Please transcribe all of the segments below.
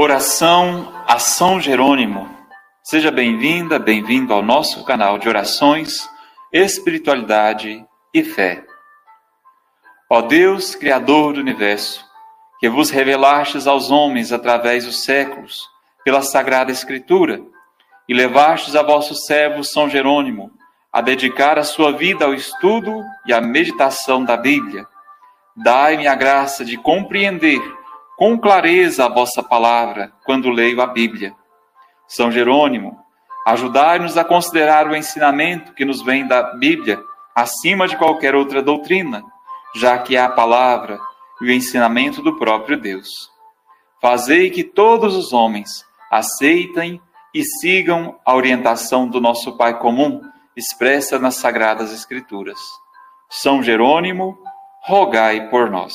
Oração a São Jerônimo. Seja bem-vinda, bem-vindo ao nosso canal de orações, espiritualidade e fé. Ó Deus, Criador do universo, que vos revelastes aos homens através dos séculos, pela Sagrada Escritura, e levastes a vosso servo São Jerônimo a dedicar a sua vida ao estudo e à meditação da Bíblia. Dai-me a graça de compreender com clareza a vossa palavra quando leio a Bíblia. São Jerônimo, ajudai-nos a considerar o ensinamento que nos vem da Bíblia acima de qualquer outra doutrina, já que é a palavra e o ensinamento do próprio Deus. Fazei que todos os homens aceitem e sigam a orientação do nosso Pai comum, expressa nas Sagradas Escrituras. São Jerônimo, rogai por nós.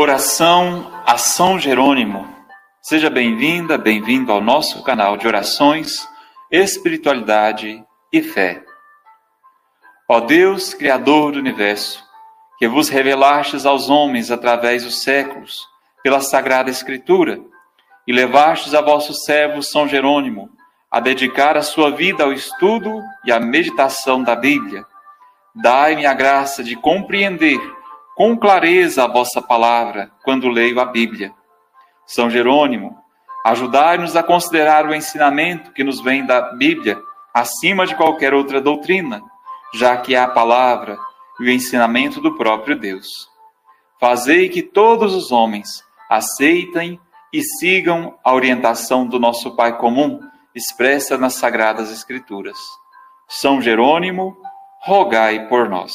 Oração a São Jerônimo. Seja bem-vinda, bem-vindo ao nosso canal de orações, espiritualidade e fé. Ó Deus, Criador do universo, que vos revelastes aos homens através dos séculos, pela Sagrada Escritura, e levastes a vosso servo São Jerônimo a dedicar a sua vida ao estudo e à meditação da Bíblia. Dai-me a graça de compreender com clareza a vossa palavra quando leio a Bíblia. São Jerônimo, ajudai-nos a considerar o ensinamento que nos vem da Bíblia acima de qualquer outra doutrina, já que é a palavra e o ensinamento do próprio Deus. Fazei que todos os homens aceitem e sigam a orientação do nosso Pai comum, expressa nas Sagradas Escrituras. São Jerônimo, rogai por nós.